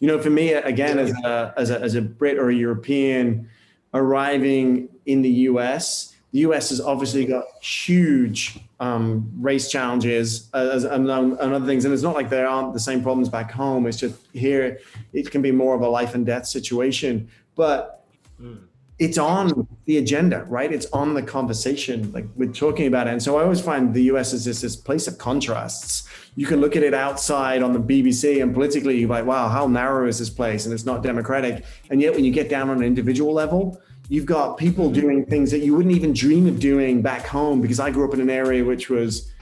you know, for me, again, as a, as a, as a Brit or a European arriving in the US, the US has obviously got huge um, race challenges uh, and, and, other things. And it's not like there aren't the same problems back home. It's just here, it can be more of a life and death situation. But mm it's on the agenda, right? It's on the conversation. Like we're talking about it. And so I always find the US is this, this place of contrasts. You can look at it outside on the BBC and politically, you're like, wow, how narrow is this place? And it's not democratic. And yet when you get down on an individual level, you've got people doing things that you wouldn't even dream of doing back home because I grew up in an area which was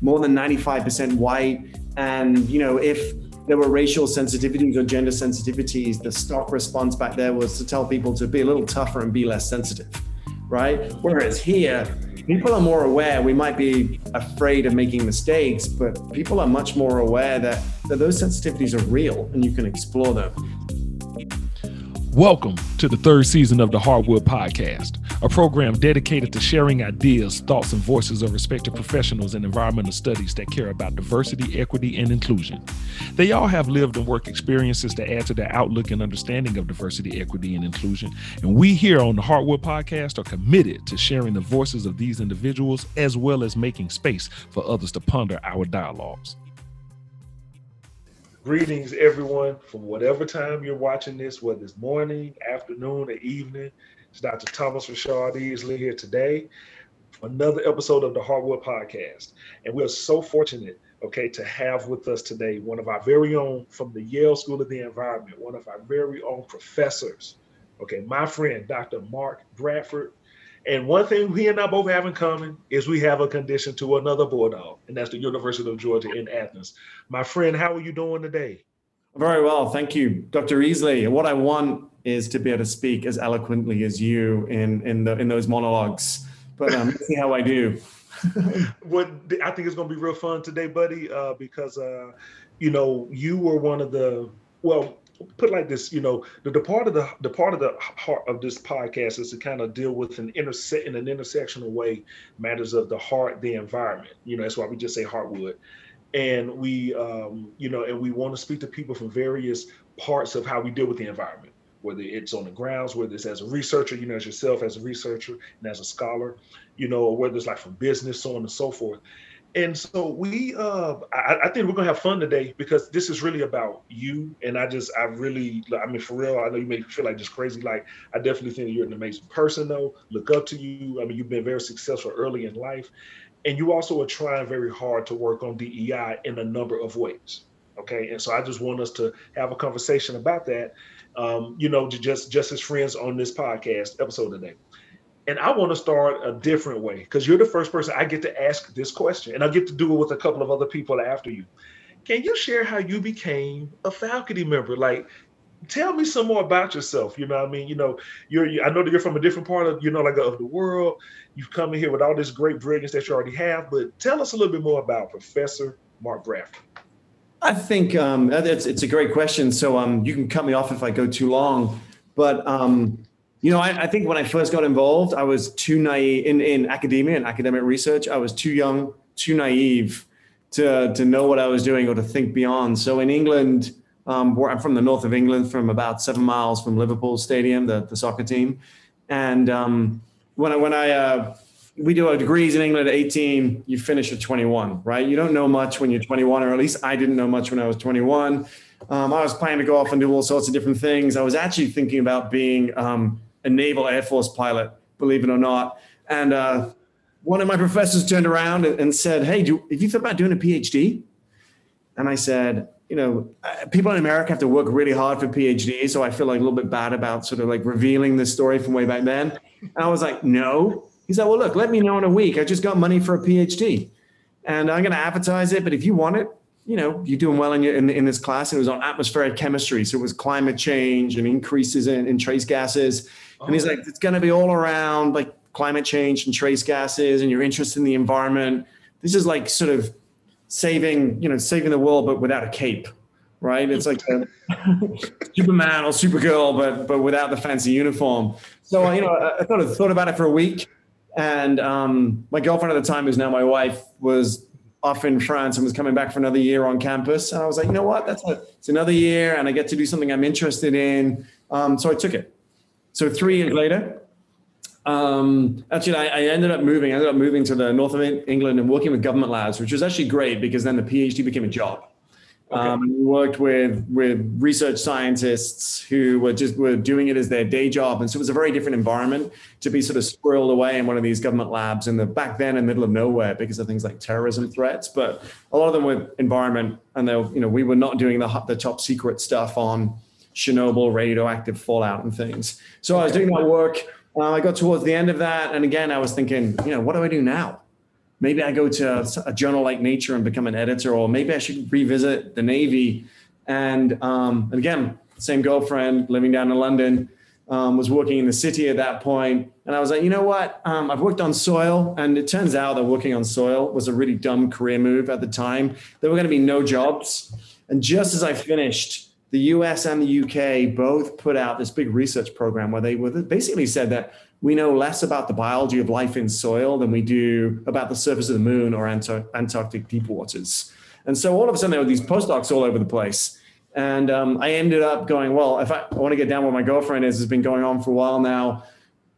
more than 95% white. And, you know, if there were racial sensitivities or gender sensitivities, the stock response back there was to tell people to be a little tougher and be less sensitive, right? Whereas here, people are more aware. We might be afraid of making mistakes, but people are much more aware that, that those sensitivities are real and you can explore them. Welcome to the third season of the Heartwood Podcast, a program dedicated to sharing ideas, thoughts, and voices of respected professionals in environmental studies that care about diversity, equity, and inclusion. They all have lived and work experiences that add to their outlook and understanding of diversity, equity, and inclusion. And we here on the Heartwood Podcast are committed to sharing the voices of these individuals as well as making space for others to ponder our dialogues. Greetings, everyone, from whatever time you're watching this, whether it's morning, afternoon, or evening. It's Dr. Thomas Rashad Easley here today for another episode of the Heartwood Podcast. And we're so fortunate, okay, to have with us today one of our very own from the Yale School of the Environment, one of our very own professors, okay, my friend, Dr. Mark Bradford. And one thing he and I both have in common is we have a condition to another Bulldog, and that's the University of Georgia in Athens. My friend, how are you doing today? Very well, thank you, Dr. Easley. What I want is to be able to speak as eloquently as you in in the in those monologues. But um, let's see how I do. what I think is going to be real fun today, buddy, uh, because uh, you know you were one of the well put like this, you know, the, the part of the the part of the heart of this podcast is to kind of deal with an intersect in an intersectional way matters of the heart, the environment. You know, that's why we just say Heartwood. And we, um, you know, and we want to speak to people from various parts of how we deal with the environment, whether it's on the grounds, whether it's as a researcher, you know, as yourself as a researcher and as a scholar, you know, or whether it's like from business, so on and so forth and so we uh I, I, think we're gonna have fun today because this is really about you. And i just i really i mean for real i know you may feel like just crazy. Like i definitely think you're an amazing person though. Look up to you. I mean you've been very successful early in life. And you also are trying very hard to work on dei in a number of ways okay? And so i just want us to have a conversation about that um you know just just as friends on this podcast episode today and I want to start a different way because you're the first person I get to ask this question, and I get to do it with a couple of other people after you. Can you share how you became a faculty member? Like, tell me some more about yourself. You know what I mean? You know, you're I know that you're from a different part of, you know, like of the world. You've come in here with all this great brilliance that you already have, but tell us a little bit more about Professor Mark Bradford. I think um, it's, it's a great question. So um, you can cut me off if I go too long. But um, you know, I, I, think when I first got involved, I was too naive in, in academia and academic research. I was too young, too naive to, to know what I was doing or to think beyond. So in England, um, where I'm from the north of England, from about seven miles from Liverpool Stadium, the, the soccer team. And um, when I, when I, uh, we do our degrees in England at 18, you finish at 21, right? You don't know much when you're 21, or at least I didn't know much when I was 21. Um, I was planning to go off and do all sorts of different things. I was actually thinking about being um, a naval Air Force pilot, believe it or not. And uh, one of my professors turned around and, said, Hey, do, have you thought about doing a PhD? And I said, you know, uh, people in America have to work really hard for PhDs. So I feel like a little bit bad about sort of like revealing this story from way back then. And I was like, no. He said, well, look, let me know in a week. I just got money for a PhD and I'm going to advertise it. But if you want it, you know, you're doing well in, your, in, in, this class. It was on atmospheric chemistry. So it was climate change and increases in, in trace gases. Oh. And he's like, it's going to be all around like climate change and trace gases and your interest in the environment. This is like sort of saving, you know, saving the world, but without a cape, right? It's like Superman or Supergirl, but but without the fancy uniform. So you know, I, I thought thought about it for a week, and um, my girlfriend at the time, who's now my wife, was off in France and was coming back for another year on campus. And I was like, you know what? That's a, it's another year, and I get to do something I'm interested in. Um, so I took it. So three years later, um, actually, I, I, ended up moving. I ended up moving to the north of England and working with government labs, which was actually great because then the PhD became a job. Okay. Um, we worked with with research scientists who were just were doing it as their day job, and so it was a very different environment to be sort of squirreled away in one of these government labs in the back then in the middle of nowhere because of things like terrorism threats. But a lot of them were environment, and they were, you know we were not doing the the top secret stuff on Chernobyl, radioactive fallout, and things. So okay. I was doing that work uh, I got towards the end of that, and again, I was thinking, you know, what do I do now? Maybe I go to a journal like Nature and become an editor, or maybe I should revisit the Navy. And, um, and again, same girlfriend living down in London, um, was working in the city at that point, and I was like, you know what? Um, I've worked on soil, and it turns out that working on soil was a really dumb career move at the time. There were going to be no jobs, and just as I finished the US and the UK both put out this big research program where they basically said that we know less about the biology of life in soil than we do about the surface of the moon or Antarctic deep waters. And so all of a sudden there were these postdocs all over the place. And um, I ended up going, well, if I, I want to get down where my girlfriend is, has been going on for a while now.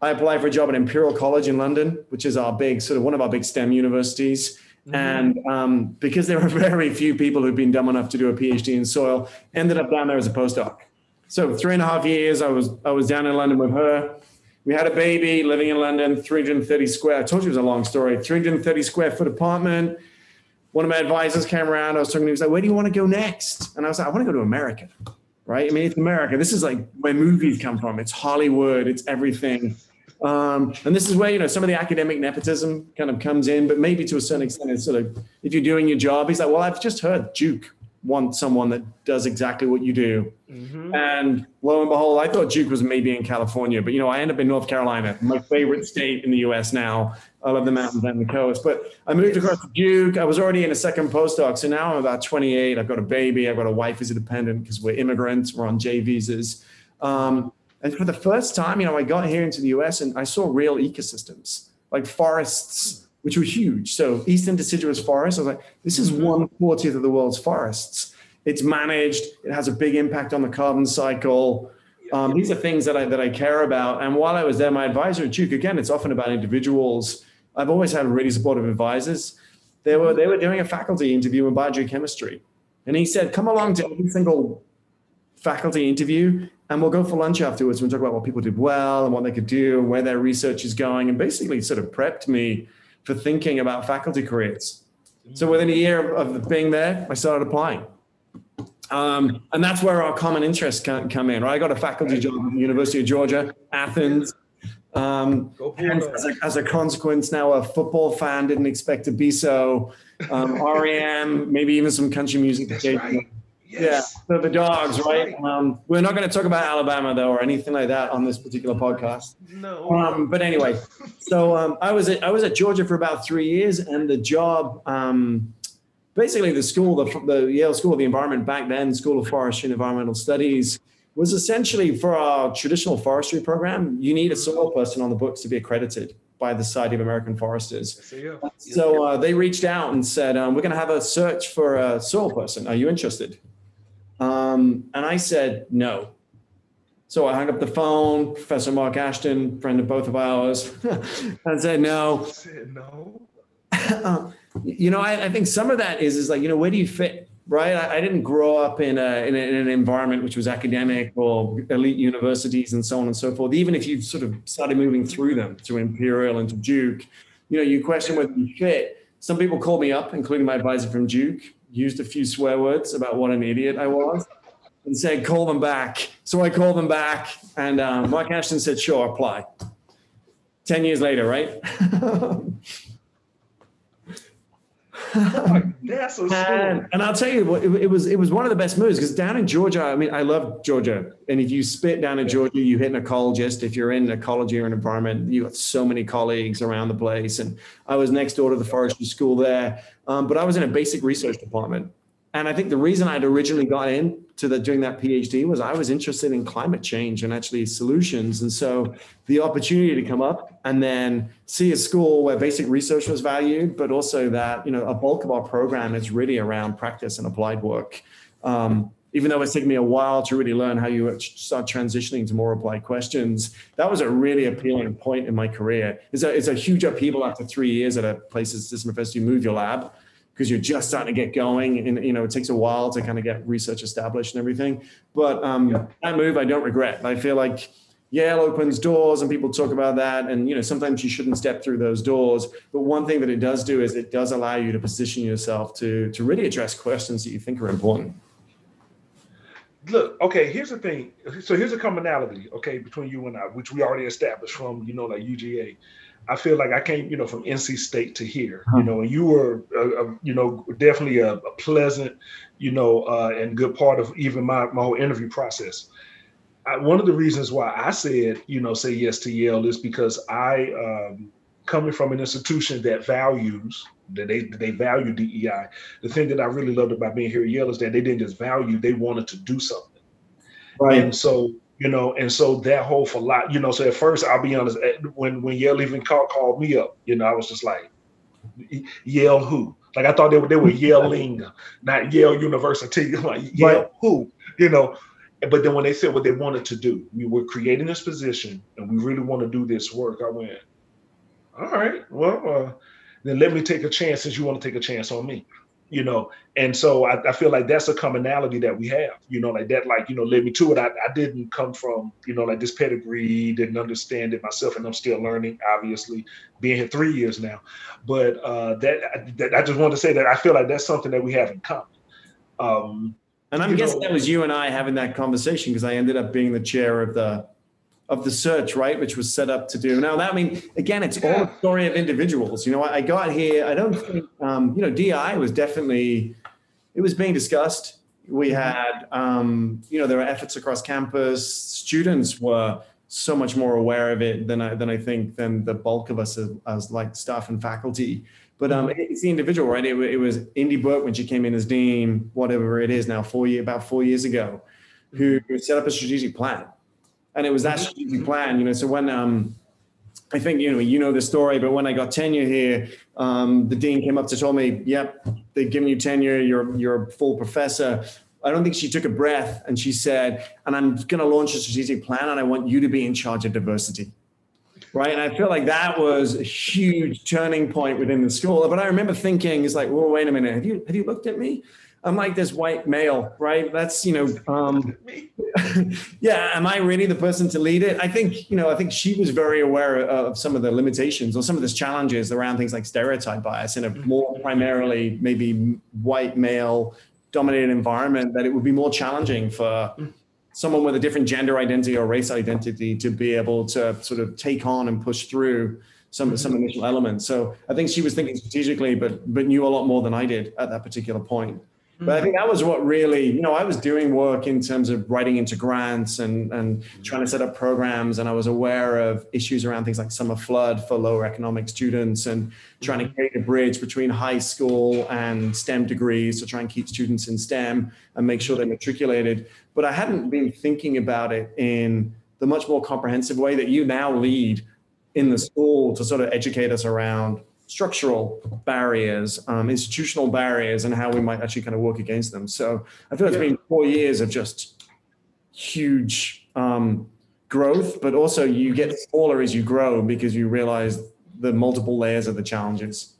I applied for a job at Imperial College in London, which is our big, sort of one of our big STEM universities. Mm-hmm. And um, because there were very few people who'd been dumb enough to do a PhD in soil, ended up down there as a postdoc. So three and a half years, I was I was down in London with her. We had a baby living in London, 330 square. I told you it was a long story. 330 square foot apartment. One of my advisors came around. I was talking to him. He was like, "Where do you want to go next?" And I was like, "I want to go to America." Right? I mean, it's America. This is like where movies come from. It's Hollywood. It's everything. Um, and this is where you know some of the academic nepotism kind of comes in, but maybe to a certain extent, it's sort of if you're doing your job, he's like, well, I've just heard Duke want someone that does exactly what you do. Mm-hmm. And lo and behold, I thought Duke was maybe in California, but you know, I end up in North Carolina, my favorite state in the U.S. now. I love the mountains and the coast. But I moved across to Duke. I was already in a second postdoc, so now I'm about 28. I've got a baby. I've got a wife who's a dependent because we're immigrants. We're on J visas. Um, and for the first time, you know, I got here into the US and I saw real ecosystems like forests, which were huge. So eastern deciduous forest, I was like, this is mm-hmm. one quarter of the world's forests. It's managed. It has a big impact on the carbon cycle. Um, these are things that I that I care about. And while I was there, my advisor at Duke, again, it's often about individuals. I've always had really supportive advisors. They were they were doing a faculty interview in biogeochemistry, and he said, "Come along to every single faculty interview and we'll go for lunch afterwards. And talk about what people did well and what they could do and where their research is going and basically sort of prepped me for thinking about faculty careers. So within a year of being there i started applying. Um, and that's where our common interests can come in right? I got a faculty job at the university of georgia athens. Um, and as a, as a, consequence now a football fan didn't expect to be so um, rem maybe even some country music right. Yes. Yeah, so the dogs, right? Um, we're not going to talk about Alabama though, or anything like that on this particular podcast. No. Um, but anyway, so um, I was at, I was at Georgia for about three years, and the job, um, basically, the school, the, the Yale School of the Environment back then, School of Forestry and Environmental Studies, was essentially for our traditional forestry program. You need a soil person on the books to be accredited by the Society of American Foresters. So uh, they reached out and said, um, "We're going to have a search for a soil person. Are you interested?" Um, and I said no. So I hung up the phone, Professor Mark Ashton, friend of both of ours, and said no. Said no. you know, I, I, think some of that is is like, you know, where do you fit? Right. I, I didn't grow up in, a, in, a, in an environment which was academic or elite universities and so on and so forth. Even if you sort of started moving through them to Imperial and to Duke, you know, you question whether you fit. Some people call me up, including my advisor from Duke, used a few swear words about what an idiot I was and said, call them back. So I called them back, and um, Mark Ashton said, sure, apply. 10 years later, right? That's so and, and, I'll tell you, it, it, was it was one of the best moves because down in Georgia, I mean, I love Georgia, and if you spit down in Georgia, you hit an ecologist. If you're in ecology or an environment, you got so many colleagues around the place. And I was next door to the forestry school there, um, but I was in a basic research department, and I think the reason I'd originally got into the, doing that PhD was I was interested in climate change and actually solutions. And so the opportunity to come up and then see a school where basic research was valued, but also that, you know, a bulk of our program is really around practice and applied work. Um, even though it's taken me a while to really learn how you start transitioning to more applied questions, that was a really appealing point in my career. It's a, it's a huge upheaval after three years at a place as this university, you move your lab because you're just starting to get going and you know it takes a while to kind of get research established and everything. But um, yeah. that move i don't regret. I feel like yale opens doors and people talk about that and you know sometimes you shouldn't step through those doors. But one thing that it does do is it does allow you to position yourself to to really address questions that you think are important. Look okay here's the thing. So here's a commonality okay between you and i which we already established from you know like uga I feel like I came, you know, from NC State to here, you know, and you were, uh, uh, you know, definitely a, a pleasant, you know, uh, and good part of even my, my whole interview process. I, one of the reasons why I said, you know, say yes to Yale is because I, um, coming from an institution that values that they they value DEI. The thing that I really loved about being here at Yale is that they didn't just value; they wanted to do something. Right. And so you know, and so that whole for lot, you know, so at first I'll be honest, when when Yale even called, called me up, you know, I was just like, Yale who? Like I thought they were they were yelling, not Yale University, like Yale right. who, you know. But then when they said what they wanted to do, we were creating this position and we really want to do this work. I went, all right, well, uh, then let me take a chance since you want to take a chance on me you know? And so I, I, feel like that's a commonality that we have you know like that like you know led me to it. I, I didn't come from you know like this pedigree didn't understand it myself and i'm still learning obviously being here three years now. But uh that, that i just wanted to say that i feel like that's something that we have in common. Um and i'm guessing know, that was you and i having that conversation because i ended up being the chair of the of the search, right, which was set up to do. Now, that I mean, again, it's yeah. all a story of individuals. You know, I, I got here. I don't think, um, you know, DI was definitely it was being discussed. We mm-hmm. had, um, you know, there were efforts across campus. Students were so much more aware of it than I than I think than the bulk of us as, as like staff and faculty. But um, mm-hmm. it's the individual, right? It, it was Indy Burke when she came in as dean, whatever it is now, four year about four years ago, who set up a strategic plan and it was that strategic plan. You know, so when um, I think you know you know the story, but when I got tenure here, um, the dean came up to told me, "Yep, they've given you tenure. You're you're a full professor." I don't think she took a breath and she said, "And I'm going to launch a strategic plan, and I want you to be in charge of diversity." Right, and I feel like that was a huge turning point within the school. But I remember thinking, "It's like, well, wait a minute. Have you have you looked at me?" I'm like this white male, right? That's, you know, um, yeah, am I really the person to lead it? I think, you know, I think she was very aware of some of the limitations or some of the challenges around things like stereotype bias in a mm-hmm. more primarily maybe white male dominated environment, that it would be more challenging for mm. someone with a different gender identity or race identity to be able to sort of take on and push through some some mm-hmm. initial elements. So I think she was thinking strategically, but but knew a lot more than I did at that particular point. But I mm-hmm. think that was what really, you know, I was doing work in terms of writing into grants and, and mm-hmm. trying to set up programs. And I was aware of issues around things like summer flood for lower economic students and trying to mm-hmm. create a bridge between high school and STEM degrees to try and keep students in STEM and make sure they're matriculated. But I hadn't been thinking about it in the much more comprehensive way that you now lead in the school to sort of educate us around structural barriers, um, institutional barriers, and how we might actually kind of work against them. So I feel it's been four years of just huge um, growth, but also you get smaller as you grow because you realize the multiple layers of the challenges.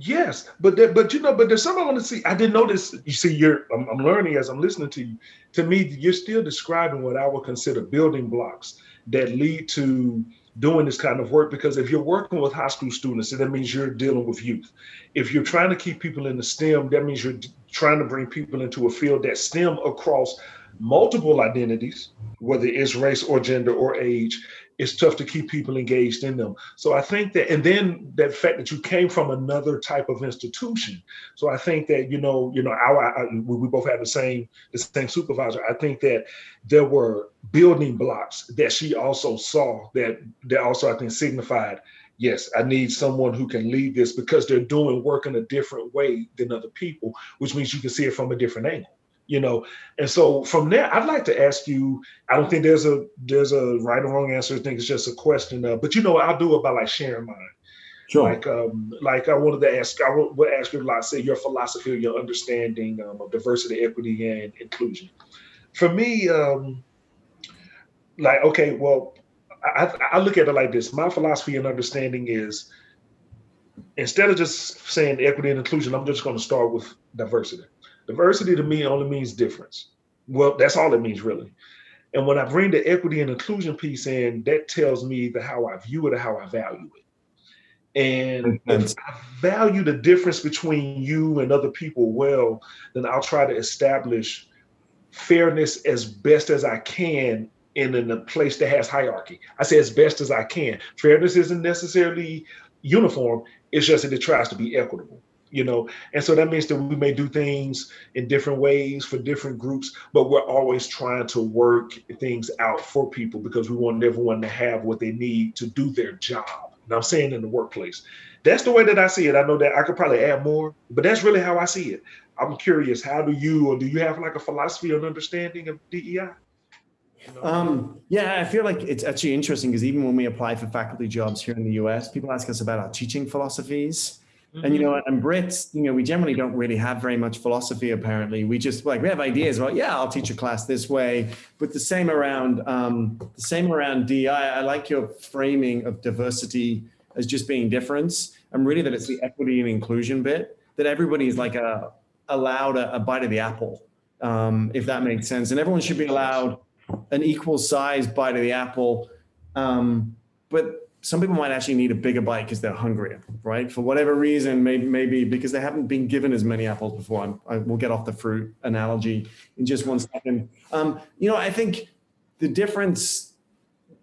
Yes, but there, but you know, but there's something I want to see. I didn't notice. You see, you're I'm, I'm learning as I'm listening to you. To me, you're still describing what I would consider building blocks that lead to doing this kind of work because if you're working with high school students, that means you're dealing with youth. If you're trying to keep people in the STEM, that means you're trying to bring people into a field that STEM across multiple identities, whether it's race or gender or age, it's tough to keep people engaged in them. So I think that, and then that fact that you came from another type of institution. So I think that you know, you know, our, we both have the same the same supervisor. I think that there were building blocks that she also saw that that also I think signified yes, I need someone who can lead this because they're doing work in a different way than other people, which means you can see it from a different angle. You know, and so from there, I'd like to ask you. I don't think there's a there's a right or wrong answer. I think it's just a question. Of, but you know, I'll do it by like sharing mine. Sure. Like, um, like I wanted to ask, I would ask you a lot, say your philosophy or your understanding um, of diversity, equity, and inclusion. For me, um, like, okay, well, I, I look at it like this. My philosophy and understanding is instead of just saying equity and inclusion, I'm just going to start with diversity. Diversity to me only means difference. Well, that's all it means, really. And when I bring the equity and inclusion piece in, that tells me the how I view it or how I value it. And if I value the difference between you and other people well, then I'll try to establish fairness as best as I can in, in a place that has hierarchy. I say as best as I can. Fairness isn't necessarily uniform. It's just that it tries to be equitable, you know. And so that means that we may do things in different ways for different groups, but we're always trying to work things out for people because we want everyone to have what they need to do their job. And I'm saying in the workplace. That's the way that I see it. I know that I could probably add more, but that's really how I see it. I'm curious, how do you or do you have like a philosophy or an understanding of DEI? Um, yeah, I feel like it's actually interesting because even when we apply for faculty jobs here in the US, people ask us about our teaching philosophies. Mm-hmm. And you know, and Brits, you know, we generally don't really have very much philosophy. Apparently, we just like we have ideas about, yeah, I'll teach a class this way. But the same around um, the same around DI. I like your framing of diversity as just being difference, and really that it's the equity and inclusion bit that everybody is like a allowed a, a bite of the apple, um, if that makes sense, and everyone should be allowed an equal size bite of the apple. Um, but some people might actually need a bigger bite because they're hungrier, right? For whatever reason, maybe, maybe because they haven't been given as many apples before. I'm, I will get off the fruit analogy in just one second. Um, you know, I think the difference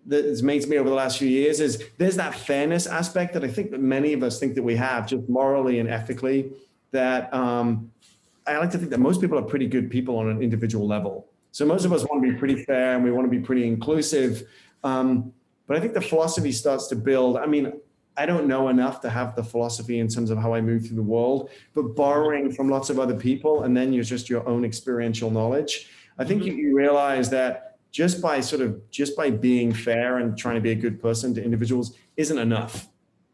that has made to me over the last few years is there's that fairness aspect that I think that many of us think that we have just morally and ethically that um, I like to think that most people are pretty good people on an individual level. So most of us want to be pretty fair and we want to be pretty inclusive. Um, but I think the philosophy starts to build. I mean, I don't know enough to have the philosophy in terms of how I move through the world, but borrowing from lots of other people and then you're just your own experiential knowledge. I think mm-hmm. you realize that just by sort of just by being fair and trying to be a good person to individuals isn't enough.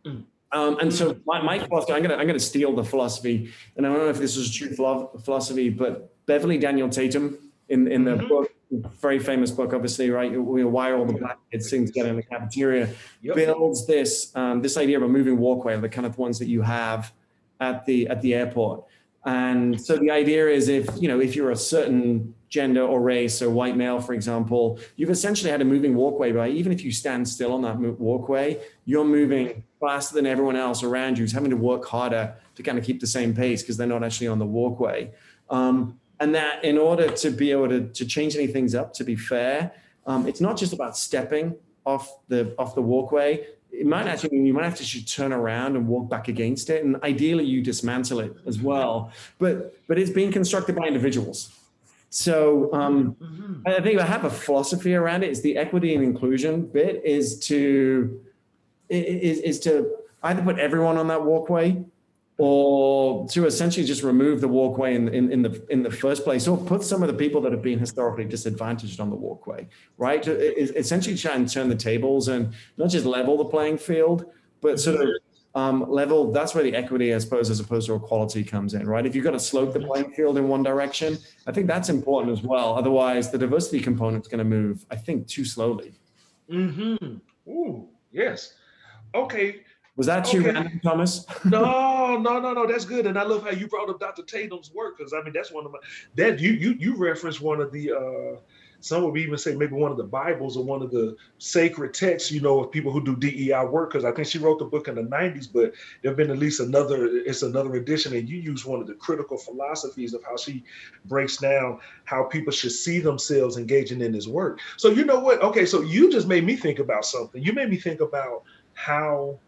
Mm. Um, and so my, my philosophy, I'm gonna I'm gonna steal the philosophy, and I don't know if this is a true philosophy, but Beverly Daniel Tatum, in in the mm-hmm. book, very famous book, obviously, right? Why all the black kids sing together in the cafeteria. Yep. Builds this um, this idea of a moving walkway, the kind of ones that you have at the at the airport. And so the idea is if you know if you're a certain gender or race or white male, for example, you've essentially had a moving walkway. Right? Even if you stand still on that walkway, you're moving faster than everyone else around you, who's having to work harder to kind of keep the same pace because they're not actually on the walkway. Um, and that in order to be able to, to change any things up, to be fair, um, it's not just about stepping off the off the walkway. It might actually mean you might have to turn around and walk back against it, and ideally you dismantle it as well. But but it's being constructed by individuals. So um, mm-hmm. I think I have a philosophy around it. It's the equity and inclusion bit is to is, is to either put everyone on that walkway or to essentially just remove the walkway in, in, in, the in the first place, or put some of the people that have been historically disadvantaged on the walkway, right? To, essentially try and turn the tables and not just level the playing field, but sort of um, level. That's where the equity, I suppose, as opposed to equality comes in, right? If you've got to slope the playing field in one direction, I think that's important as well. Otherwise, the diversity component is going to move, I think, too slowly. Hmm. Ooh. Yes. Okay. Was that okay. you, random, Thomas? no, no, no, no. That's good, and I love how you brought up Dr. Tatum's work because I mean that's one of my that you you you referenced one of the uh some would even say maybe one of the Bibles or one of the sacred texts, you know, of people who do DEI work. Because I think she wrote the book in the 90s, but there've been at least another, it's another edition, and you use one of the critical philosophies of how she breaks down how people should see themselves engaging in this work. So you know what? Okay, so you just made me think about something. You made me think about how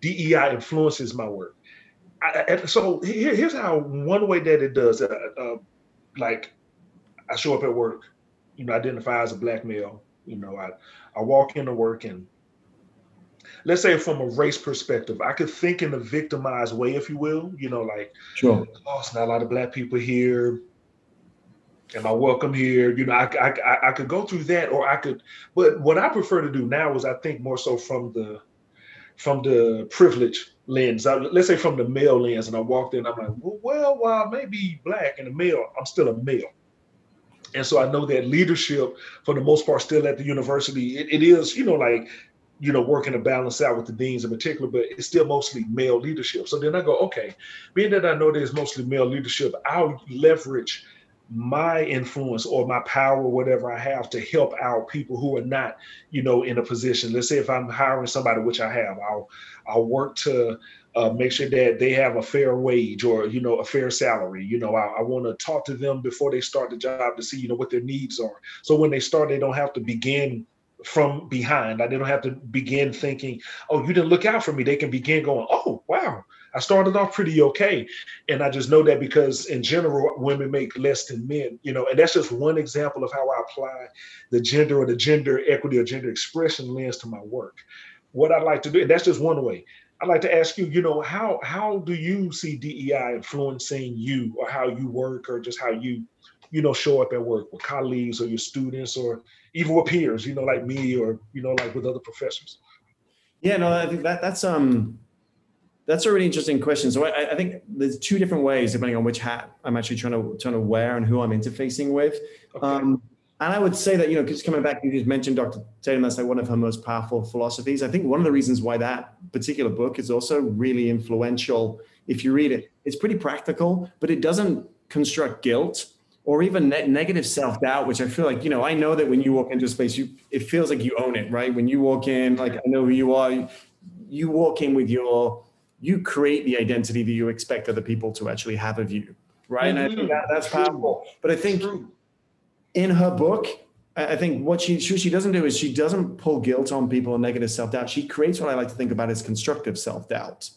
DEI influences my work. I, so here, here's how one way that it does. Uh, uh, like I show up at work, you know, identify as a black male. You know, I I walk into work and let's say from a race perspective, I could think in a victimized way, if you will. You know, like, sure, oh, it's not a lot of black people here. Am I welcome here? You know, I, I, I could go through that, or I could. But what I prefer to do now is, I think more so from the from the privilege lens. I, let's say from the male lens, and I walked in, I'm like, well, well, while I may be black and a male, I'm still a male. And so I know that leadership, for the most part, still at the university, it, it is, you know, like you know, working to balance out with the deans in particular, but it's still mostly male leadership. So then I go, okay, being that I know there's mostly male leadership, I'll leverage my influence or my power, whatever I have, to help out people who are not, you know, in a position. Let's say if I'm hiring somebody, which I have, I'll I'll work to uh, make sure that they have a fair wage or you know a fair salary. You know, I, I want to talk to them before they start the job to see you know what their needs are. So when they start, they don't have to begin from behind. They don't have to begin thinking, oh, you didn't look out for me. They can begin going, oh, wow, I started off pretty okay. And I just know that because in general, women make less than men, you know, and that's just one example of how I apply the gender or the gender equity or gender expression lens to my work. What I'd like to do, and that's just one way. I'd like to ask you, you know, how how do you see DEI influencing you or how you work or just how you, you know, show up at work with colleagues or your students or even with peers, you know, like me or you know, like with other professors? Yeah, no, I think that that's um that's a really interesting question. So I, I, think there's two different ways depending on which hat I'm actually trying to trying to wear and who I'm interfacing with. Okay. Um, and I would say that you know, just coming back, you just mentioned Dr. Tatum. That's like one of her most powerful philosophies. I think one of the reasons why that particular book is also really influential. If you read it, it's pretty practical, but it doesn't construct guilt or even ne- negative self-doubt which i feel like you know i know that when you walk into a space you it feels like you own it right when you walk in like i know who you are you walk in with your you create the identity that you expect other people to actually have of you right mm-hmm. and i think mm-hmm. that, that's powerful but i think in her book I think what she she doesn't do is she doesn't pull guilt on people and negative self doubt. She creates what I like to think about as constructive self doubt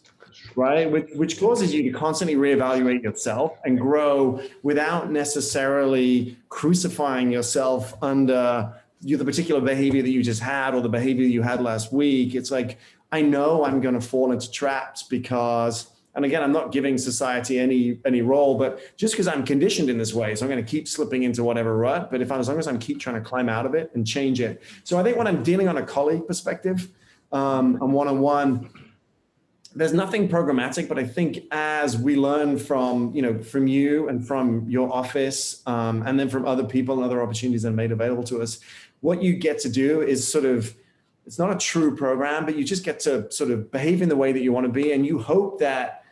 right? Which, which causes you to constantly reevaluate yourself and grow without necessarily crucifying yourself under you, the particular behavior that you just had or the behavior you had last week. It's like, I know I'm going to fall into traps because and again i'm not giving society any any role but just because i'm conditioned in this way so i'm going to keep slipping into whatever rut but if I, as long as i'm keep trying to climb out of it and change it. So i think when i'm dealing on a colleague perspective um, and one-on-one there's nothing programmatic, but I think as we learn from you know from you and from your office, um, and then from other people and other opportunities that are made available to us, what you get to do is sort of it's not a true program, but you just get to sort of behave in the way that you want to be, and you hope that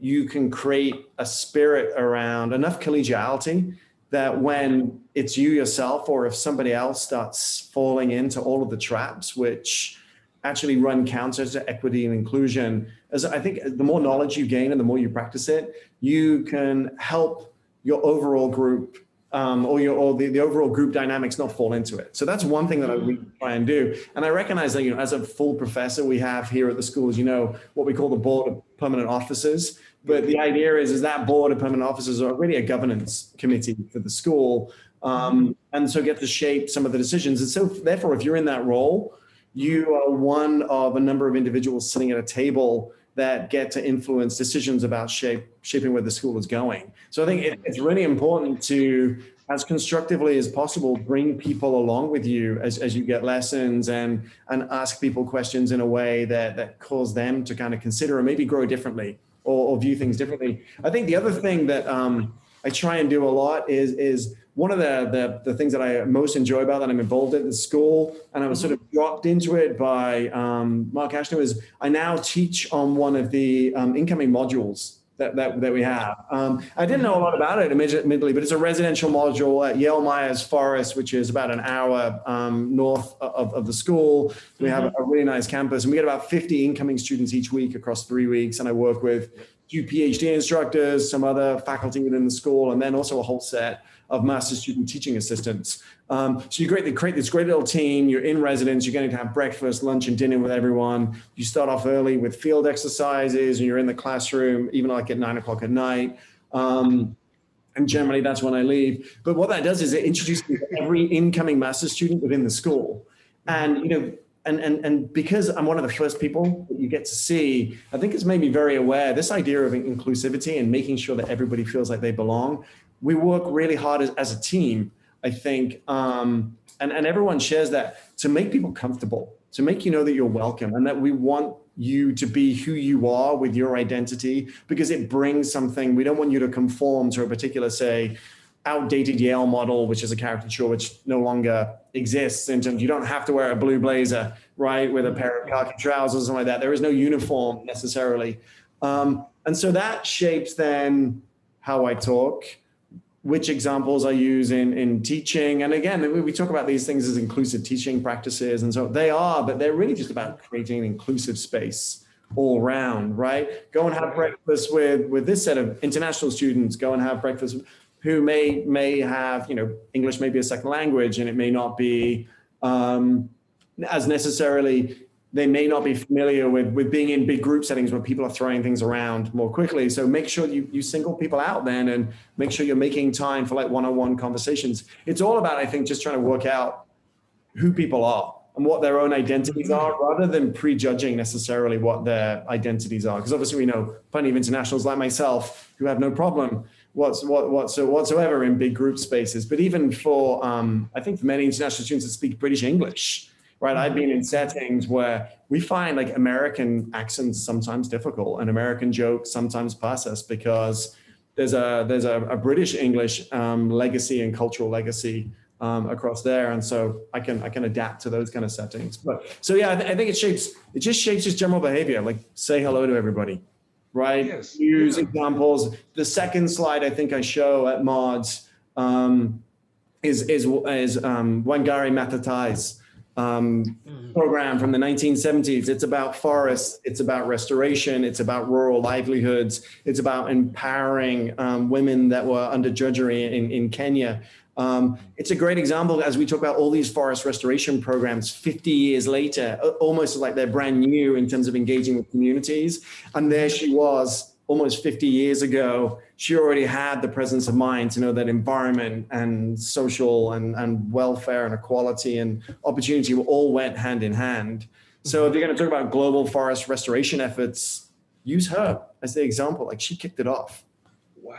you can create a spirit around enough collegiality that when it's you yourself or if somebody else starts falling into all of the traps which actually run counter to equity and inclusion as i think the more knowledge you gain and the more you practice it you can help your overall group um, or your or the, the overall group dynamics not fall into it. So that's one thing that i really try and do. And i recognize that you know as a full professor we have here at the school you know what we call the board of permanent officers. But the idea is is that board of permanent officers are really a governance committee for the school um, and so get to shape some of the decisions. And so therefore if you're in that role you are one of a number of individuals sitting at a table that get to influence decisions about shape, shaping where the school is going. So I think it, it's really important to, as constructively as possible, bring people along with you as, as you get lessons and and ask people questions in a way that that cause them to kind of consider or maybe grow differently or, or view things differently. I think the other thing that um, I try and do a lot is is one of the, the, the things that I most enjoy about that I'm involved in the school, and I was sort of dropped into it by um, Mark Ashton, is I now teach on one of the um, incoming modules that, that, that we have. Um, I didn't know a lot about it admittedly, but it's a residential module at Yale Myers Forest, which is about an hour um, north of, of the school. We have a really nice campus, and we get about 50 incoming students each week across three weeks. And I work with two PhD instructors, some other faculty within the school, and then also a whole set of master student teaching assistants. Um, so you create, create this great little team. You're in residence. You're going to have breakfast, lunch, and dinner with everyone. You start off early with field exercises, and you're in the classroom even like at nine o'clock at night. Um, and generally, that's when I leave. But what that does is it introduces every incoming master student within the school. And you know, and, and, and because I'm one of the first people that you get to see, I think it's made me very aware. This idea of inclusivity and making sure that everybody feels like they belong. We work really hard as, as a team, I think, um, and, and everyone shares that to make people comfortable, to make you know that you're welcome and that we want you to be who you are with your identity because it brings something. We don't want you to conform to a particular, say, outdated Yale model, which is a caricature which no longer exists in terms you don't have to wear a blue blazer, right, with a pair of khaki trousers something like that. There is no uniform necessarily. Um, and so that shapes then how I talk, which examples I use in, in teaching. And again, we talk about these things as inclusive teaching practices. And so they are, but they're really just about creating an inclusive space all around, right? Go and have breakfast with, with this set of international students, go and have breakfast who may may have you know English may be a second language and it may not be um, as necessarily they may not be familiar with with being in big group settings where people are throwing things around more quickly. So make sure you you single people out then and make sure you're making time for like one-on-one conversations. It's all about I think just trying to work out who people are and what their own identities are rather than prejudging necessarily what their identities are because obviously we know plenty of internationals like myself who have no problem what's what whatsoever in big group spaces. But even for um, I think for many international students that speak British English, right? I've been in settings where we find like American accents sometimes difficult and American jokes sometimes pass us because there's a there's a, a British English um, legacy and cultural legacy um, across there, and so I can I can adapt to those kind of settings. But so yeah, I, th- I think it shapes it just shapes just general behavior. Like say hello to everybody right? Yes. Use yeah. examples. The second slide I think I show at Mods um, is is is um, Wangari Maathai's um, mm-hmm. program from the 1970s. It's about forests. It's about restoration. It's about rural livelihoods. It's about empowering um, women that were under drudgery in, in Kenya. Um, it's a great example as we talk about all these forest restoration programs 50 years later, almost like they're brand new in terms of engaging with communities. And there she was almost 50 years ago. She already had the presence of mind to know that environment and social and, and welfare and equality and opportunity all went hand in hand. So if you're going to talk about global forest restoration efforts, use her as the example. Like she kicked it off. Wow.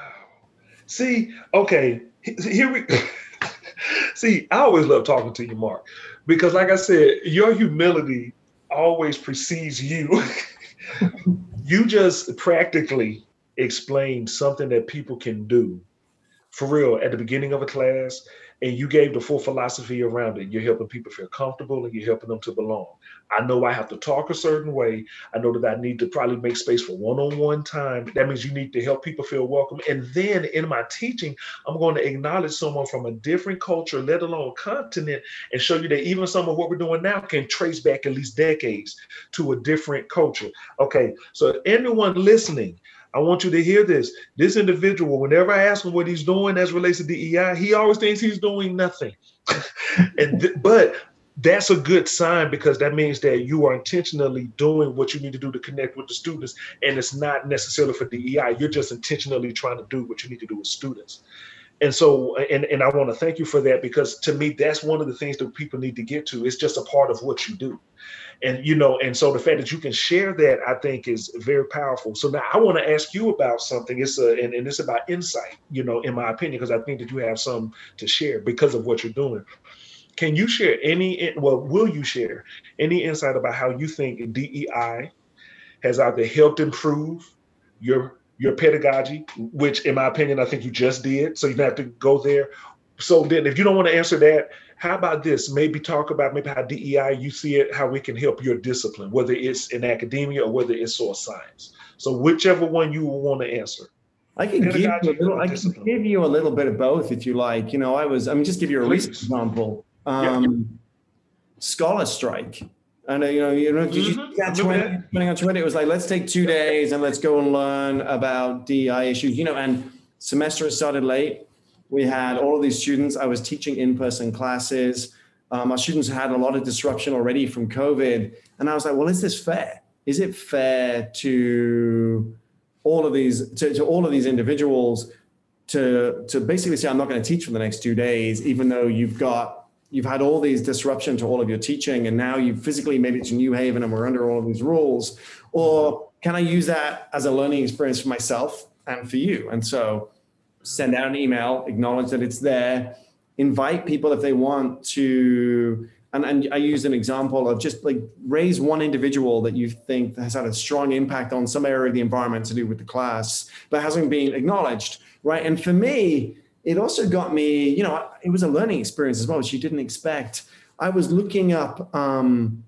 See, okay, here we see. I always love talking to you, Mark, because like I said, your humility always precedes you. you just practically explained something that people can do for real at the beginning of a class and you gave the full philosophy around it. You're helping people feel comfortable and you're helping them to belong. I know I have to talk a certain way. I know that I need to probably make space for one on one time. That means you need to help people feel welcome. And then in my teaching, I'm going to acknowledge someone from a different culture, let alone continent, and show you that even some of what we're doing now can trace back at least decades to a different culture. Okay, so anyone listening, I want you to hear this. This individual, whenever I ask him what he's doing as relates to DEI, he always thinks he's doing nothing. and th- but that's a good sign because that means that you are intentionally doing what you need to do to connect with the students, and it's not necessarily for DEI. You're just intentionally trying to do what you need to do with students. And so, and, and I want to thank you for that because to me, that's one of the things that people need to get to. It's just a part of what you do. And you know and so the fact that you can share that i think is very powerful. So now i want to ask you about something. It's a and, and it's about insight you know in my opinion because i think that you have some to share because of what you're doing. Can you share any well will you share any insight about how you think dei has either helped improve your your pedagogy which in my opinion i think you just did so you don't have to go there so then if you don't want to answer that how about this? Maybe talk about maybe how DEI you see it, how we can help your discipline, whether it's in academia or whether it's soil science. So whichever one you want to answer. I can give you a little. I can give you a little bit of both if you like. You know, I was. I mean, just give you a Please. recent example. Um, yeah. Scholar strike. And uh, you know, you know, did you mm-hmm. catch when, on Twitter? It was like, let's take two days and let's go and learn about DEI issues. You know, and semester started late we had all of these students. I was teaching in-person classes. Um, our students had a lot of disruption already from COVID, and I was like, "Well, is this fair? Is it fair to all of these to, to all of these individuals to to basically say I'm not going to teach for the next two days, even though you've got you've had all these disruption to all of your teaching and now you've physically made it to New Haven and we're under all of these rules? Or can I use that as a learning experience for myself and for you? And so send out an email, acknowledge that it's there, invite people if they want to and, and I use an example of just like raise one individual that you think has had a strong impact on some area of the environment to do with the class, but hasn't been acknowledged, right? And for me, it also got me, you know, it was a learning experience as well, which you didn't expect. I was looking up um,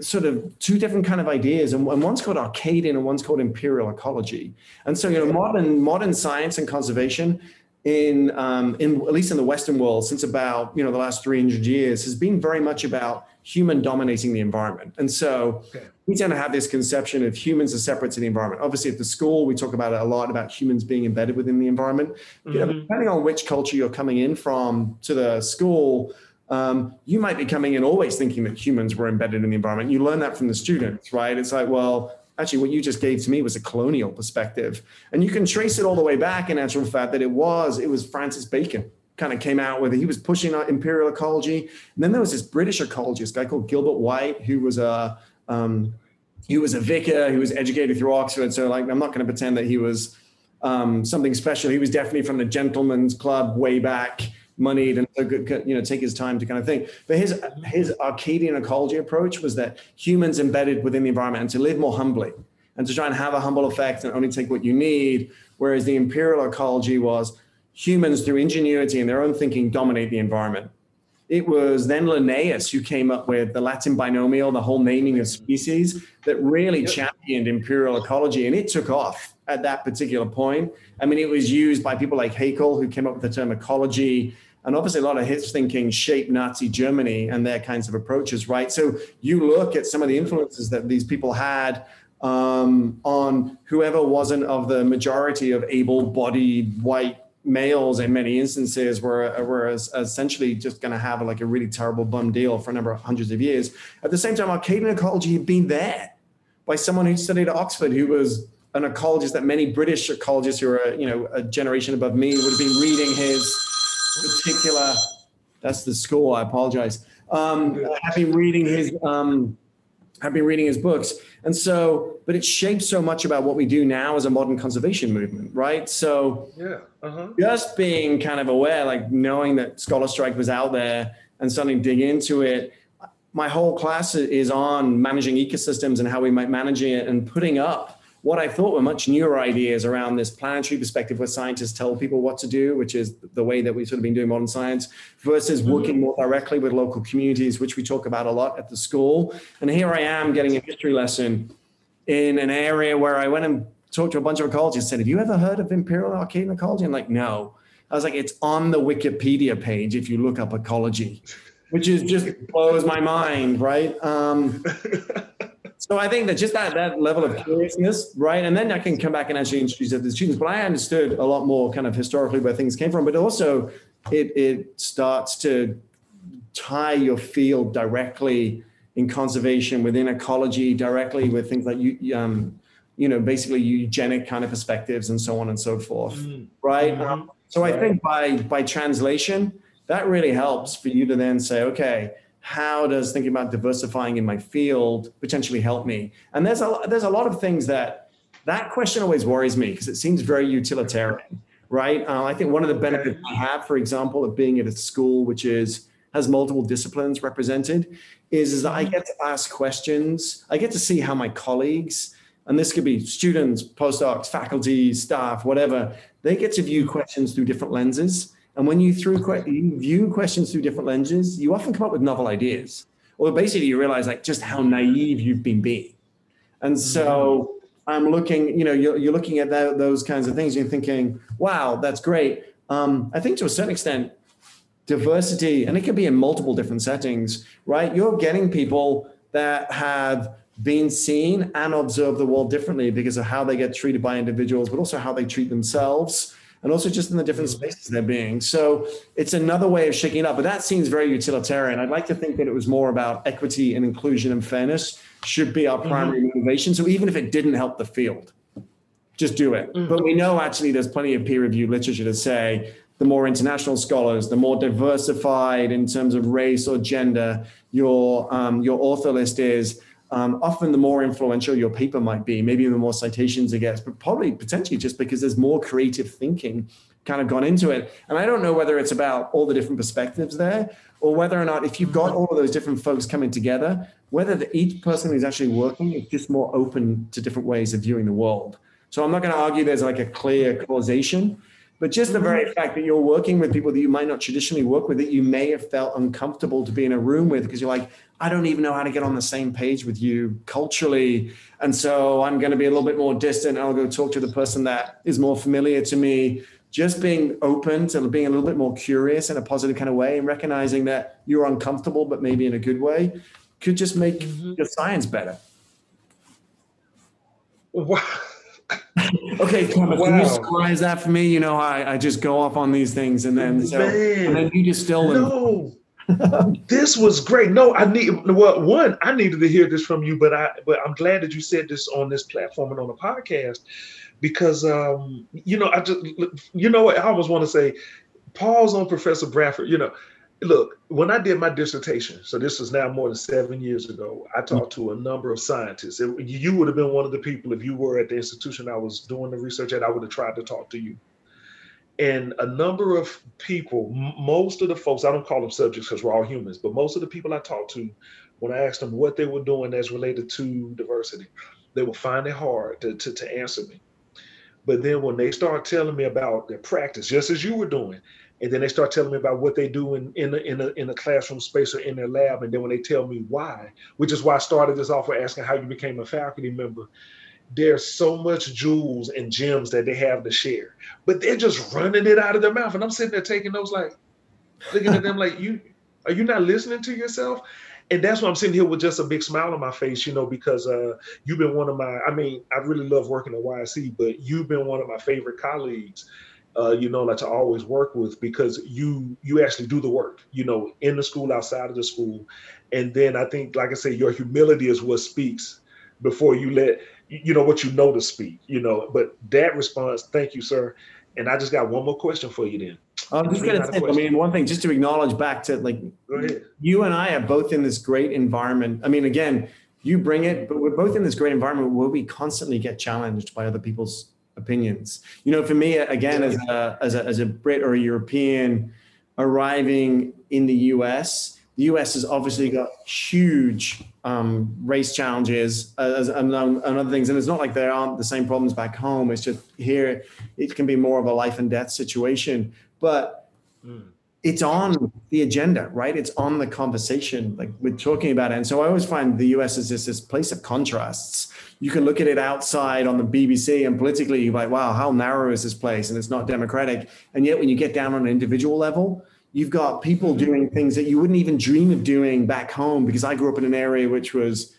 sort of two different kind of ideas, and, one's called Arcadian and one's called imperial ecology. And so, you know, modern modern science and conservation in, um, in at least in the Western world since about you know the last 300 years has been very much about human dominating the environment. And so okay. we tend to have this conception of humans as separate to the environment. Obviously, at the school, we talk about it a lot about humans being embedded within the environment. Mm-hmm. You know, mm-hmm. depending on which culture you're coming in from to the school, um, you might be coming in always thinking that humans were embedded in the environment. You learn that from the students, right? It's like, well, actually what you just gave to me was a colonial perspective and you can trace it all the way back in actual fact that it was it was francis bacon kind of came out with it he was pushing imperial ecology and then there was this british ecologist guy called gilbert white who was a um, he was a vicar he was educated through oxford so like i'm not going to pretend that he was um, something special he was definitely from the gentleman's club way back moneyed and you know take his time to kind of think. But his his Arcadian ecology approach was that humans embedded within the environment and to live more humbly and to try and have a humble effect and only take what you need. Whereas the imperial ecology was humans through ingenuity and their own thinking dominate the environment. It was then Linnaeus who came up with the Latin binomial, the whole naming of species, that really yep. championed imperial ecology, and it took off at that particular point. I mean, it was used by people like Haeckel, who came up with the term ecology and obviously, a lot of his thinking shaped Nazi Germany and their kinds of approaches, right? So you look at some of the influences that these people had um, on whoever wasn't of the majority of able-bodied white males in many instances were, were essentially just going to have like a really terrible bum deal for a number of hundreds of years. At the same time, Arcadian ecology had been there by someone who studied at Oxford, who was an ecologist that many British ecologists who are, you know, a generation above me would have been reading his particular, that's the school. I apologize. Um, I've been reading his, um, I've been reading his books. And so, but it shapes so much about what we do now as a modern conservation movement, right? So, yeah, uh-huh. just being kind of aware, like knowing that Scholar Strike was out there and starting to dig into it. My whole class is on managing ecosystems and how we might manage it and putting up what I thought were much newer ideas around this planetary perspective where scientists tell people what to do, which is the way that we've sort of been doing modern science, versus mm-hmm. working more directly with local communities, which we talk about a lot at the school. And here I am getting a history lesson in an area where I went and talked to a bunch of ecologists and said, Have you ever heard of imperial Arcadian ecology? I'm like, No. I was like, It's on the Wikipedia page if you look up ecology, which is just blows my mind, right? Um, So I think that just that that level of curiousness, right? And then I can come back and actually introduce it to the students. But I understood a lot more kind of historically where things came from, but also it it starts to tie your field directly in conservation within ecology, directly with things like you um, you know, basically eugenic kind of perspectives and so on and so forth, mm. right? Mm-hmm. Um, so I think by by translation, that really helps for you to then say, okay, how does thinking about diversifying in my field potentially help me? And there's a there's a lot of things that that question always worries me because it seems very utilitarian, right? Uh, I think one of the benefits I have, for example, of being at a school which is has multiple disciplines represented, is, is that I get to ask questions. I get to see how my colleagues, and this could be students, postdocs, faculty, staff, whatever, they get to view questions through different lenses. And when you, through, you view questions through different lenses, you often come up with novel ideas. Or basically, you realize like just how naive you've been being. And so I'm looking, you know, you're, you're looking at that, those kinds of things. You're thinking, wow, that's great. Um, I think to a certain extent, diversity, and it can be in multiple different settings, right? You're getting people that have been seen and observed the world differently because of how they get treated by individuals, but also how they treat themselves and also just in the different spaces they're being. So it's another way of shaking it up, but that seems very utilitarian. I'd like to think that it was more about equity and inclusion and fairness should be our mm-hmm. primary mm-hmm. motivation. So even if it didn't help the field, just do it. Mm-hmm. But we know actually there's plenty of peer reviewed literature to say the more international scholars, the more diversified in terms of race or gender your um, your author list is, um, often the more influential your paper might be. Maybe the more citations it gets, but probably potentially just because there's more creative thinking kind of gone into it. And I don't know whether it's about all the different perspectives there, or whether or not if you've got all of those different folks coming together, whether the, each person who's actually working is just more open to different ways of viewing the world. So I'm not going to argue there's like a clear causation, but just the very fact that you're working with people that you might not traditionally work with, that you may have felt uncomfortable to be in a room with because you're like, I don't even know how to get on the same page with you culturally. And so I'm going to be a little bit more distant. I'll go talk to the person that is more familiar to me. Just being open to being a little bit more curious in a positive kind of way and recognizing that you're uncomfortable, but maybe in a good way, could just make mm-hmm. your science better. Wow. Okay, Thomas, wow. can you summarize that for me? You know, I, I just go off on these things and then so, and then you just still no. this was great. No, I need well, one, I needed to hear this from you, but I but I'm glad that you said this on this platform and on the podcast because um, you know, I just you know what I almost want to say, pause on Professor Bradford, you know, look, when I did my dissertation, so this is now more than seven years ago, I mm. talked to a number of scientists. It, you would have been one of the people if you were at the institution I was doing the research at, I would have tried to talk to you. And a number of people, most of the folks, I don't call them subjects because we're all humans, but most of the people I talked to, when I asked them what they were doing as related to diversity, they would find it hard to, to, to answer me. But then when they start telling me about their practice, just as you were doing, and then they start telling me about what they do in in a, in a, in a classroom space or in their lab. And then when they tell me why which is why i started this off with asking how you became a faculty member there's so much jewels and gems that they have to share but they're just running it out of their mouth. And i'm sitting there taking those like looking at them like you are you not listening to yourself? And that's why I'm sitting here with just a big smile on my face, you know, because uh, you've been one of my, I mean, I really love working at YSE, but you've been one of my favorite colleagues uh, you know, like to always work with because you you actually do the work, you know, in the school, outside of the school, and then I think, like I say, your humility is what speaks before you let you know what you know to speak, you know. But that response, thank you, sir. And I just got one more question for you then. I'm just gonna say, I mean, one thing, just to acknowledge back to like, you and I are both in this great environment. I mean, again, you bring it, but we're both in this great environment where we constantly get challenged by other people's opinions. You know, for me, again, as a, as a, as a Brit or a European arriving in the US, the US has obviously got huge um, race challenges as, and, and other things. And it's not like there aren't the same problems back home. It's just here, it can be more of a life and death situation. But mm it's on the agenda, right? It's on the conversation. Like we're talking about it. And so I always find the US is just this place of contrasts. You can look at it outside on the BBC and politically, you're like, wow, how narrow is this place? And it's not democratic. And yet when you get down on an individual level, you've got people mm-hmm. doing things that you wouldn't even dream of doing back home because I grew up in an area which was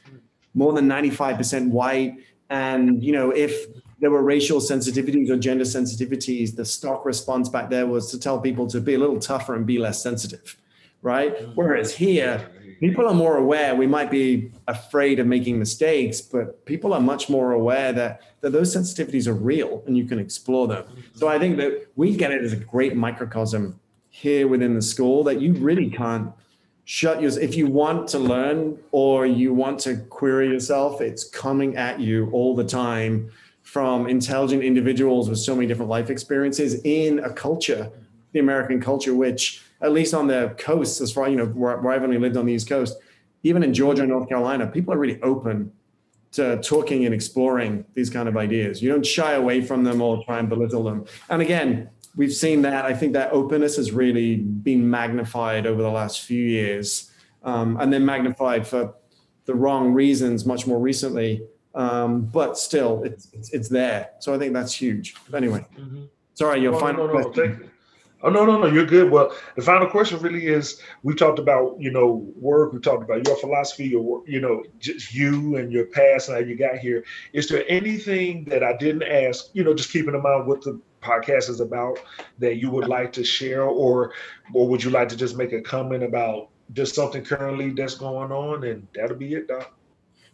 more than 95% white. And, you know, if there were racial sensitivities or gender sensitivities, the stock response back there was to tell people to be a little tougher and be less sensitive, right? Mm-hmm. Whereas here, people are more aware. We might be afraid of making mistakes, but people are much more aware that, that those sensitivities are real and you can explore them. So I think that we get it as a great microcosm here within the school that you really can't shut your if you want to learn or you want to query yourself it's coming at you all the time from intelligent individuals with so many different life experiences in a culture, the American culture, which at least on the coast, as far you know, where, where I've only lived on the East Coast, even in Georgia and North Carolina, people are really open to talking and exploring these kind of ideas. You don't shy away from them or try and belittle them. And again, we've seen that. I think that openness has really been magnified over the last few years, um, and then magnified for the wrong reasons much more recently um, but still, it's, it's, it's there. So I think that's huge. But anyway, mm-hmm. sorry, your final no, no, question. Oh no, no, no, you're good. Well, the final question really is: we talked about you know work, we talked about your philosophy, your you know just you and your past and how you got here. Is there anything that I didn't ask? You know, just keeping in mind what the podcast is about that you would like to share, or or would you like to just make a comment about just something currently that's going on, and that'll be it, Doc.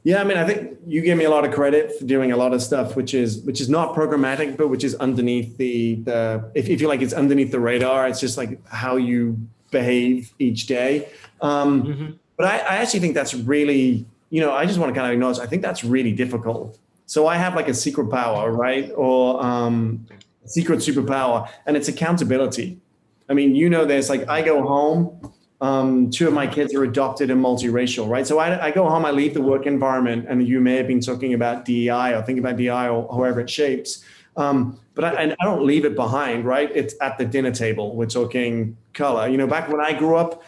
Yeah, I mean, I think you give me a lot of credit for doing a lot of stuff, which is which is not programmatic, but which is underneath the the if, if you like, it's underneath the radar. It's just like how you behave each day. Um, mm-hmm. But I, I actually think that's really, you know, I just want to kind of acknowledge. I think that's really difficult. So I have like a secret power, right, or um, secret superpower, and it's accountability. I mean, you know, there's like I go home um, two of my kids are adopted and multiracial, right? So I, I, go home, I leave the work environment, and you may have been talking about DEI or thinking about DEI or however it shapes. Um, but I, and I don't leave it behind, right? It's at the dinner table. We're talking color. You know, back when I grew up,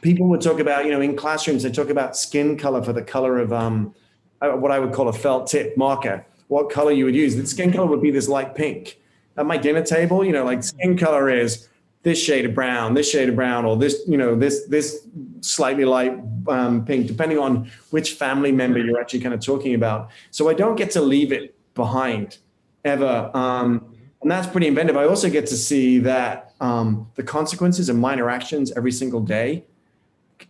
people would talk about, you know, in classrooms, they talk about skin color for the color of um, uh, what I would call a felt tip marker, what color you would use. The skin color would be this light pink. At my dinner table, you know, like skin color is this shade of brown, this shade of brown, or this, you know, this this slightly light um, pink, depending on which family member you're actually kind of talking about. So I don't get to leave it behind ever, um, and that's pretty inventive. I also get to see that um, the consequences of minor actions every single day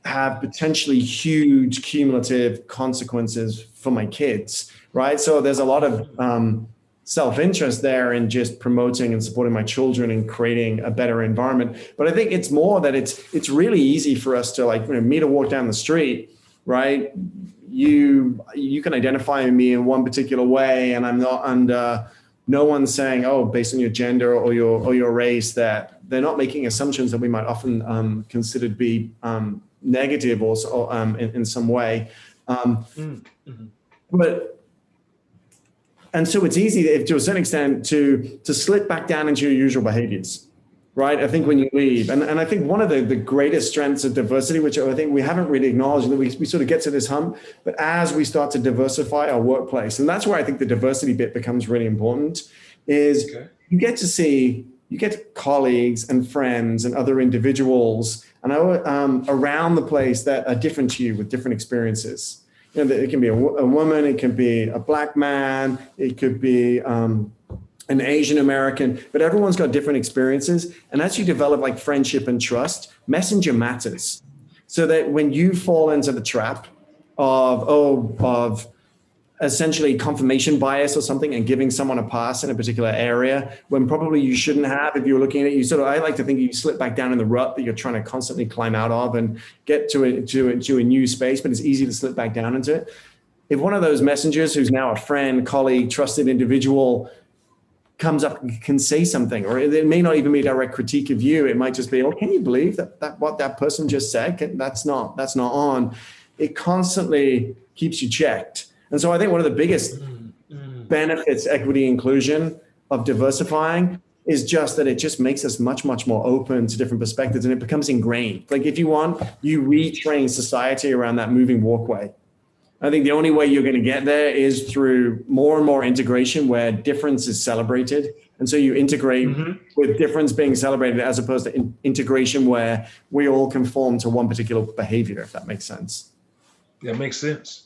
have potentially huge cumulative consequences for my kids, right? So there's a lot of um, self-interest there in just promoting and supporting my children and creating a better environment. But i think it's more that it's it's really easy for us to like you know, me to walk down the street right? You you can identify me in one particular way and i'm not under no one's saying oh based on your gender or your or your race that they're not making assumptions that we might often um, consider to be um, negative or, um, in, in, some way. Um, mm-hmm. but and so it's easy if, to a certain extent to to slip back down into your usual behaviors right i think when you leave and, and i think one of the, the greatest strengths of diversity which i think we haven't really acknowledged that we, we sort of get to this hump but as we start to diversify our workplace and that's where i think the diversity bit becomes really important is okay. you get to see you get colleagues and friends and other individuals and um, around the place that are different to you with different experiences you know, it can be a, a, woman, it can be a black man, it could be um, an Asian American, but everyone's got different experiences. And as you develop like friendship and trust, messenger matters. So that when you fall into the trap of, oh, of, essentially confirmation bias or something and giving someone a pass in a particular area when probably you shouldn't have. If you're looking at it you sort of i like to think you slip back down in the rut that you're trying to constantly climb out of and get to a, to a, to a new space but it's easy to slip back down into it. If one of those messengers who's now a friend colleague trusted individual comes up and can say something or it may not even be a direct critique of you it might just be oh can you believe that, that what that person just said? That's not that's not on. It constantly keeps you checked and so I think one of the biggest mm-hmm. benefits, equity inclusion of diversifying is just that it just makes us much, much more open to different perspectives and it becomes ingrained. Like if you want, you retrain society around that moving walkway. I think the only way you're going to get there is through more and more integration where difference is celebrated. And so you integrate mm-hmm. with difference being celebrated as opposed to in- integration where we all conform to one particular behavior, if that makes sense. That makes sense.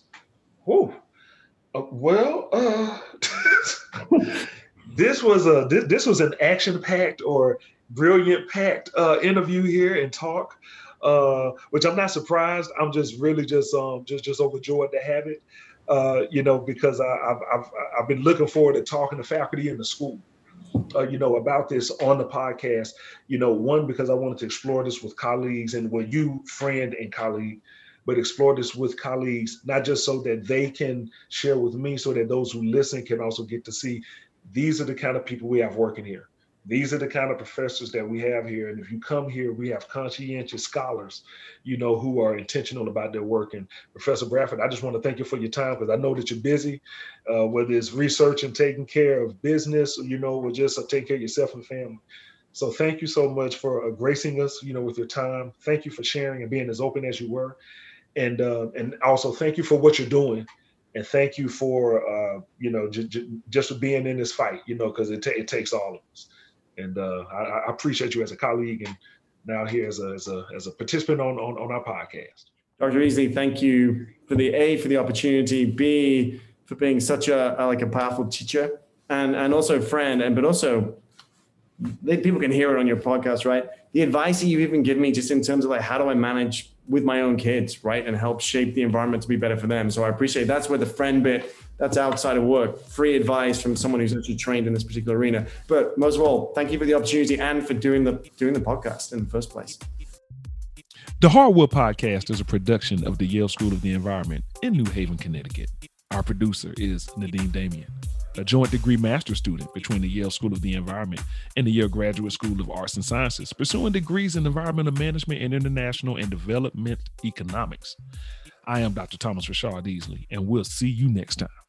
Whoa. Uh, well, uh, this was a this, this was an action packed or brilliant packed uh, interview here and talk, uh, which I'm not surprised. I'm just really just um just just overjoyed to have it, uh, you know, because I, have I've I've been looking forward to talking to faculty in the school. Uh, you know about this on the podcast you know one because i wanted to explore this with colleagues and with you friend and colleague but explore this with colleagues, not just so that they can share with me, so that those who listen can also get to see these are the kind of people we have working here. These are the kind of professors that we have here. And if you come here, we have conscientious scholars, you know, who are intentional about their work. And Professor Bradford, I just want to thank you for your time because I know that you're busy, uh, whether it's research and taking care of business, you know, or just uh, taking care of yourself and family. So thank you so much for uh, gracing us, you know, with your time. Thank you for sharing and being as open as you were and uh, and also thank you for what you're doing, and thank you for uh, you know j- j- just being in this fight, you know, because it, it takes all of us. And uh, I, I, appreciate you as a colleague, and now here as a as a as a participant on on, on our podcast. Dr. Easley, thank you for the a for the opportunity, b for being such a, a like a powerful teacher, and and also friend, and but also they, people can hear it on your podcast, right? the advice that you've even given me just in terms of like how do I manage with my own kids, right? And help shape the environment to be better for them. So I appreciate that's where the friend bit that's outside of work, free advice from someone who's actually trained in this particular arena. But most of all, thank you for the opportunity and for doing the doing the podcast in the first place. The Heartwood Podcast is a production of the Yale School of the Environment in New Haven, Connecticut. Our producer is Nadine Damien, a joint degree master student between the Yale School of the Environment and the Yale Graduate School of Arts and Sciences, pursuing degrees in environmental management and international and development economics. I am Dr. Thomas Rashad Easley, and we'll see you next time.